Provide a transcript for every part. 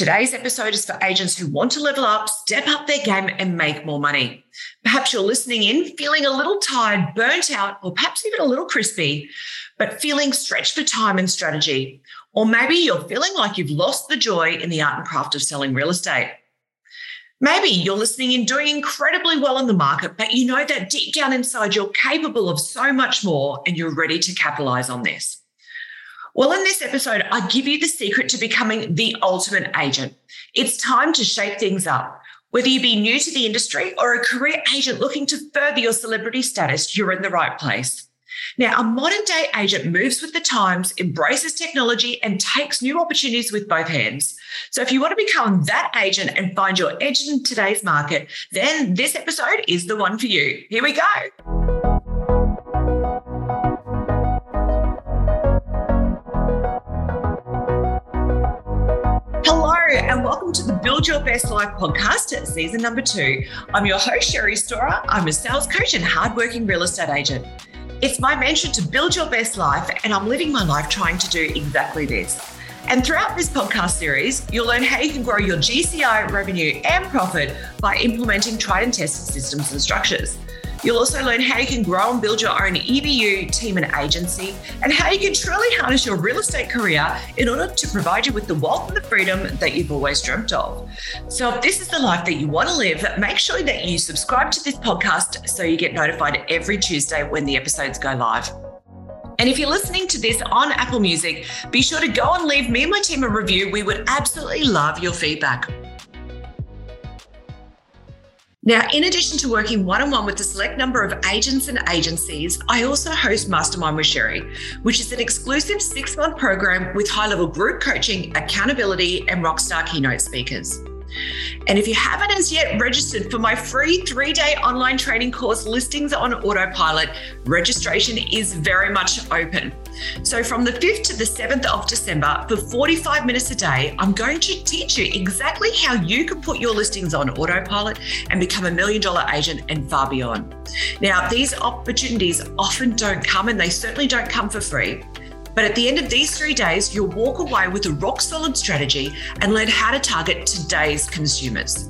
Today's episode is for agents who want to level up, step up their game, and make more money. Perhaps you're listening in feeling a little tired, burnt out, or perhaps even a little crispy, but feeling stretched for time and strategy. Or maybe you're feeling like you've lost the joy in the art and craft of selling real estate. Maybe you're listening in doing incredibly well in the market, but you know that deep down inside you're capable of so much more and you're ready to capitalize on this. Well, in this episode, I give you the secret to becoming the ultimate agent. It's time to shake things up. Whether you be new to the industry or a career agent looking to further your celebrity status, you're in the right place. Now, a modern day agent moves with the times, embraces technology, and takes new opportunities with both hands. So, if you want to become that agent and find your edge in today's market, then this episode is the one for you. Here we go. Welcome to the Build Your Best Life podcast, season number two. I'm your host, Sherry Storer. I'm a sales coach and hardworking real estate agent. It's my mission to build your best life, and I'm living my life trying to do exactly this. And throughout this podcast series, you'll learn how you can grow your GCI revenue and profit by implementing tried and tested systems and structures. You'll also learn how you can grow and build your own EBU team and agency, and how you can truly harness your real estate career in order to provide you with the wealth and the freedom that you've always dreamt of. So, if this is the life that you want to live, make sure that you subscribe to this podcast so you get notified every Tuesday when the episodes go live. And if you're listening to this on Apple Music, be sure to go and leave me and my team a review. We would absolutely love your feedback. Now, in addition to working one on one with a select number of agents and agencies, I also host Mastermind with Sherry, which is an exclusive six month program with high level group coaching, accountability, and rockstar keynote speakers. And if you haven't as yet registered for my free three day online training course, Listings on Autopilot, registration is very much open. So, from the 5th to the 7th of December, for 45 minutes a day, I'm going to teach you exactly how you can put your listings on autopilot and become a million dollar agent and far beyond. Now, these opportunities often don't come, and they certainly don't come for free. But at the end of these three days, you'll walk away with a rock solid strategy and learn how to target today's consumers.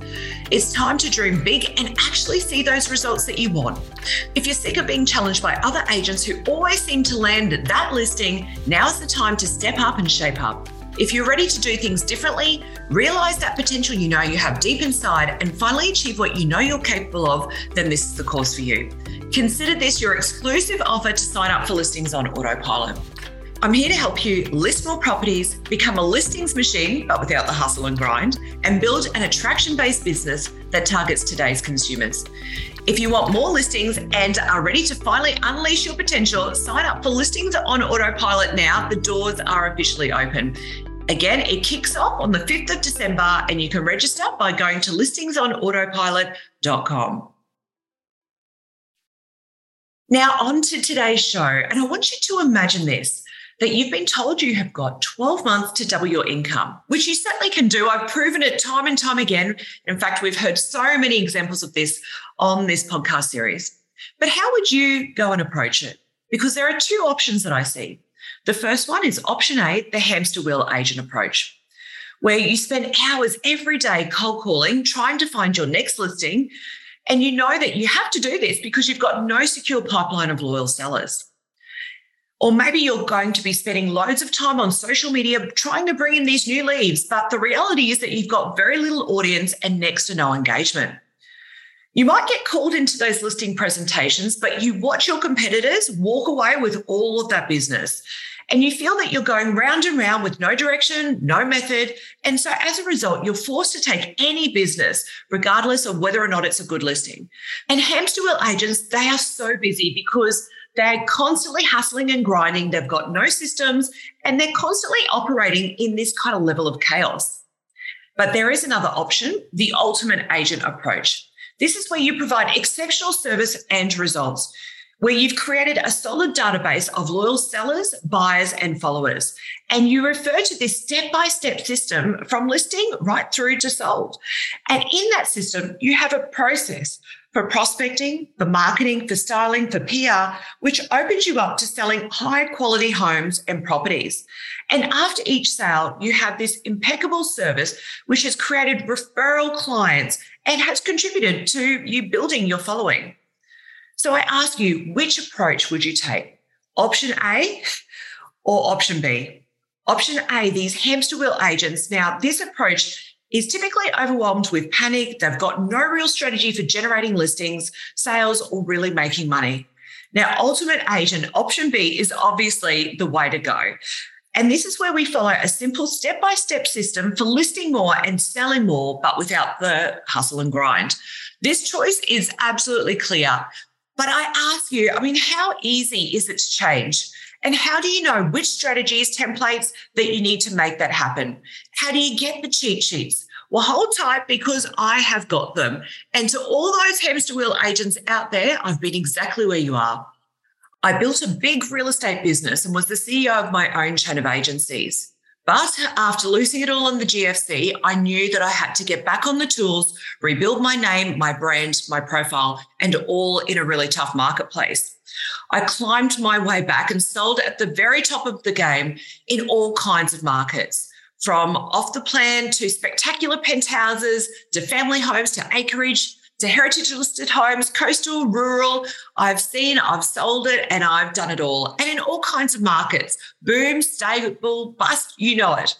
It's time to dream big and actually see those results that you want. If you're sick of being challenged by other agents who always seem to land that listing, now's the time to step up and shape up. If you're ready to do things differently, realize that potential you know you have deep inside, and finally achieve what you know you're capable of, then this is the course for you. Consider this your exclusive offer to sign up for listings on autopilot. I'm here to help you list more properties, become a listings machine, but without the hustle and grind, and build an attraction based business that targets today's consumers. If you want more listings and are ready to finally unleash your potential, sign up for listings on autopilot now. The doors are officially open. Again, it kicks off on the 5th of December, and you can register by going to listingsonautopilot.com. Now, on to today's show, and I want you to imagine this that you've been told you have got 12 months to double your income, which you certainly can do. I've proven it time and time again. In fact, we've heard so many examples of this on this podcast series. But how would you go and approach it? Because there are two options that I see. The first one is option A, the hamster wheel agent approach, where you spend hours every day cold calling, trying to find your next listing. And you know that you have to do this because you've got no secure pipeline of loyal sellers. Or maybe you're going to be spending loads of time on social media trying to bring in these new leads, but the reality is that you've got very little audience and next to no engagement. You might get called into those listing presentations, but you watch your competitors walk away with all of that business. And you feel that you're going round and round with no direction, no method. And so as a result, you're forced to take any business, regardless of whether or not it's a good listing. And hamster wheel agents, they are so busy because they're constantly hustling and grinding. They've got no systems and they're constantly operating in this kind of level of chaos. But there is another option the ultimate agent approach. This is where you provide exceptional service and results, where you've created a solid database of loyal sellers, buyers, and followers. And you refer to this step by step system from listing right through to sold. And in that system, you have a process for prospecting, for marketing, for styling, for PR, which opens you up to selling high quality homes and properties. And after each sale, you have this impeccable service, which has created referral clients and has contributed to you building your following. So I ask you, which approach would you take? Option A or option B? Option A, these hamster wheel agents. Now, this approach is typically overwhelmed with panic. They've got no real strategy for generating listings, sales, or really making money. Now, Ultimate Agent option B is obviously the way to go. And this is where we follow a simple step by step system for listing more and selling more, but without the hustle and grind. This choice is absolutely clear. But I ask you, I mean, how easy is it to change? And how do you know which strategies, templates that you need to make that happen? How do you get the cheat sheets? Well, hold tight because I have got them. And to all those hamster wheel agents out there, I've been exactly where you are. I built a big real estate business and was the CEO of my own chain of agencies. But after losing it all in the GFC, I knew that I had to get back on the tools, rebuild my name, my brand, my profile, and all in a really tough marketplace. I climbed my way back and sold at the very top of the game in all kinds of markets from off the plan to spectacular penthouses to family homes to acreage to heritage listed homes, coastal, rural. I've seen, I've sold it, and I've done it all. And in all kinds of markets boom, stable, bust, you know it.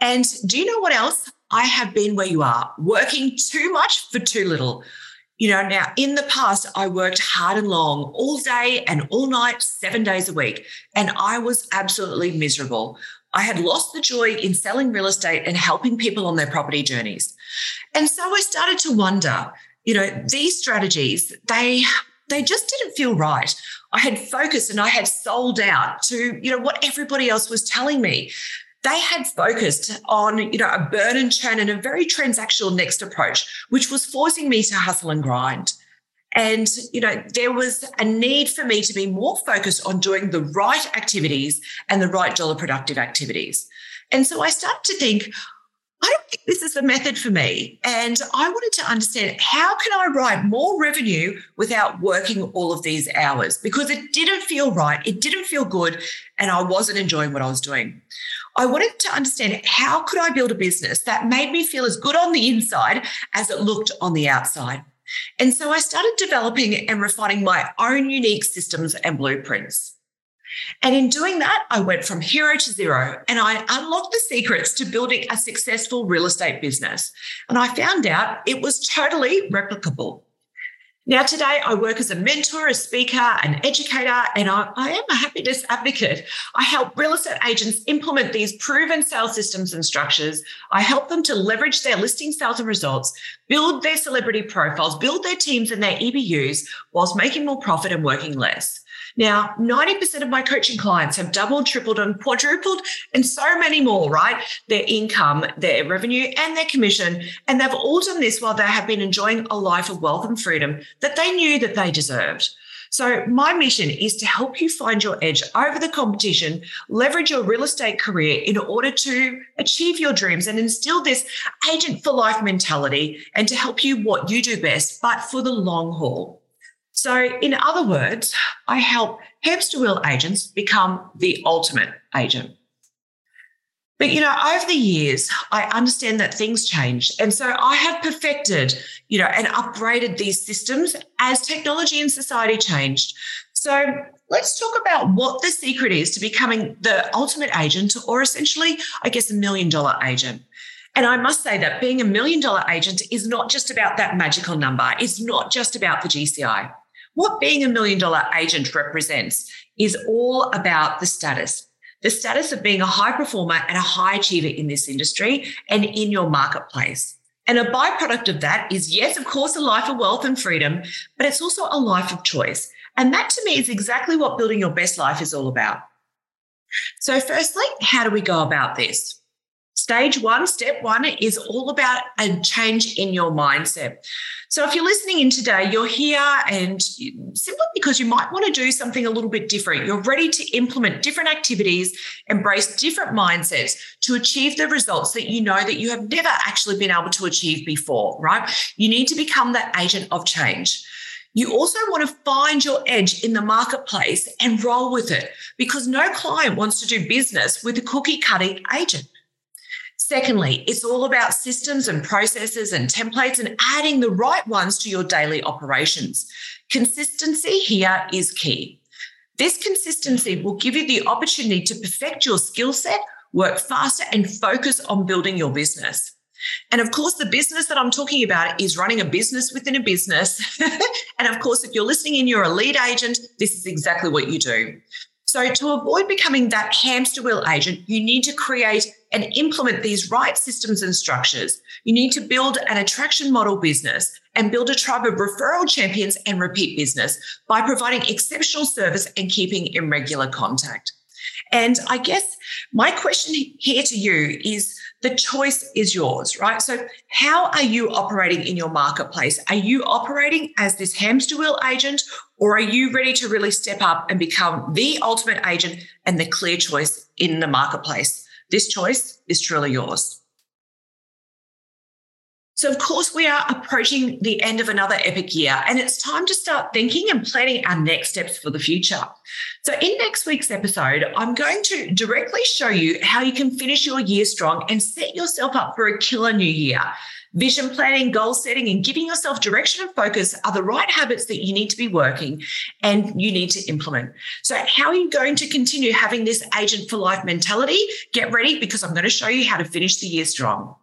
And do you know what else? I have been where you are, working too much for too little. You know, now in the past, I worked hard and long all day and all night, seven days a week, and I was absolutely miserable. I had lost the joy in selling real estate and helping people on their property journeys. And so I started to wonder, you know, these strategies, they they just didn't feel right. I had focused and I had sold out to, you know, what everybody else was telling me. They had focused on you know a burn and churn and a very transactional next approach which was forcing me to hustle and grind. And you know there was a need for me to be more focused on doing the right activities and the right dollar productive activities. And so i started to think I don't think this is the method for me. And I wanted to understand how can I write more revenue without working all of these hours? Because it didn't feel right. It didn't feel good. And I wasn't enjoying what I was doing. I wanted to understand how could I build a business that made me feel as good on the inside as it looked on the outside. And so I started developing and refining my own unique systems and blueprints. And in doing that, I went from hero to zero and I unlocked the secrets to building a successful real estate business. And I found out it was totally replicable. Now, today I work as a mentor, a speaker, an educator, and I, I, am a happiness advocate. I help real estate agents implement these proven sales systems and structures. I help them to leverage their listing sales and results, build their celebrity profiles, build their teams and their EBUs whilst making more profit and working less. Now, 90% of my coaching clients have doubled, tripled, and quadrupled, and so many more, right? Their income, their revenue, and their commission. And they've all done this while they have been enjoying a life of wealth and freedom that they knew that they deserved. So, my mission is to help you find your edge over the competition, leverage your real estate career in order to achieve your dreams and instill this agent for life mentality and to help you what you do best, but for the long haul. So, in other words, I help hamster wheel agents become the ultimate agent. But you know, over the years, I understand that things change. And so I have perfected, you know, and upgraded these systems as technology and society changed. So let's talk about what the secret is to becoming the ultimate agent, or essentially, I guess, a million dollar agent. And I must say that being a million dollar agent is not just about that magical number. It's not just about the GCI. What being a million dollar agent represents is all about the status, the status of being a high performer and a high achiever in this industry and in your marketplace. And a byproduct of that is, yes, of course, a life of wealth and freedom, but it's also a life of choice. And that to me is exactly what building your best life is all about. So, firstly, how do we go about this? Stage one, step one is all about a change in your mindset. So, if you're listening in today, you're here and simply because you might want to do something a little bit different, you're ready to implement different activities, embrace different mindsets to achieve the results that you know that you have never actually been able to achieve before, right? You need to become that agent of change. You also want to find your edge in the marketplace and roll with it because no client wants to do business with a cookie cutting agent. Secondly, it's all about systems and processes and templates and adding the right ones to your daily operations. Consistency here is key. This consistency will give you the opportunity to perfect your skill set, work faster, and focus on building your business. And of course, the business that I'm talking about is running a business within a business. and of course, if you're listening in, you're a lead agent, this is exactly what you do. So, to avoid becoming that hamster wheel agent, you need to create and implement these right systems and structures. You need to build an attraction model business and build a tribe of referral champions and repeat business by providing exceptional service and keeping in regular contact. And I guess my question here to you is the choice is yours, right? So, how are you operating in your marketplace? Are you operating as this hamster wheel agent, or are you ready to really step up and become the ultimate agent and the clear choice in the marketplace? This choice is truly yours. So, of course, we are approaching the end of another epic year, and it's time to start thinking and planning our next steps for the future. So, in next week's episode, I'm going to directly show you how you can finish your year strong and set yourself up for a killer new year. Vision planning, goal setting, and giving yourself direction and focus are the right habits that you need to be working and you need to implement. So, how are you going to continue having this agent for life mentality? Get ready because I'm going to show you how to finish the year strong.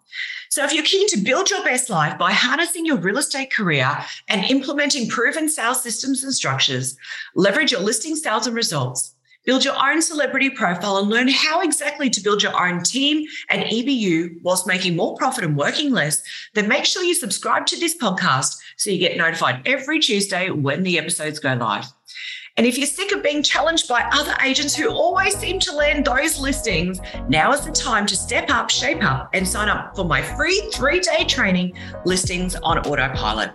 So, if you're keen to build your best life by harnessing your real estate career and implementing proven sales systems and structures, leverage your listing sales and results, build your own celebrity profile, and learn how exactly to build your own team and EBU whilst making more profit and working less, then make sure you subscribe to this podcast so you get notified every Tuesday when the episodes go live. And if you're sick of being challenged by other agents who always seem to land those listings, now is the time to step up, shape up, and sign up for my free three day training, Listings on Autopilot.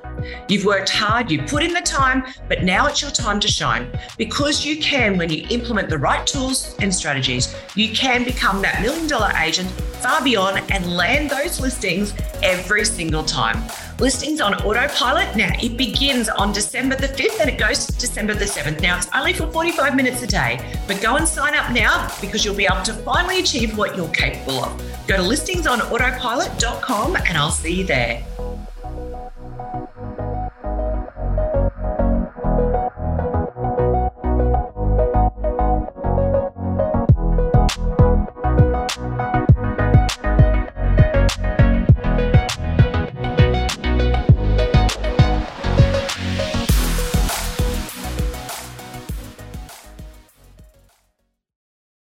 You've worked hard, you put in the time, but now it's your time to shine because you can, when you implement the right tools and strategies, you can become that million dollar agent far beyond and land those listings every single time. Listings on autopilot. Now, it begins on December the 5th and it goes to December the 7th. Now, it's only for 45 minutes a day, but go and sign up now because you'll be able to finally achieve what you're capable of. Go to listingsonautopilot.com and I'll see you there.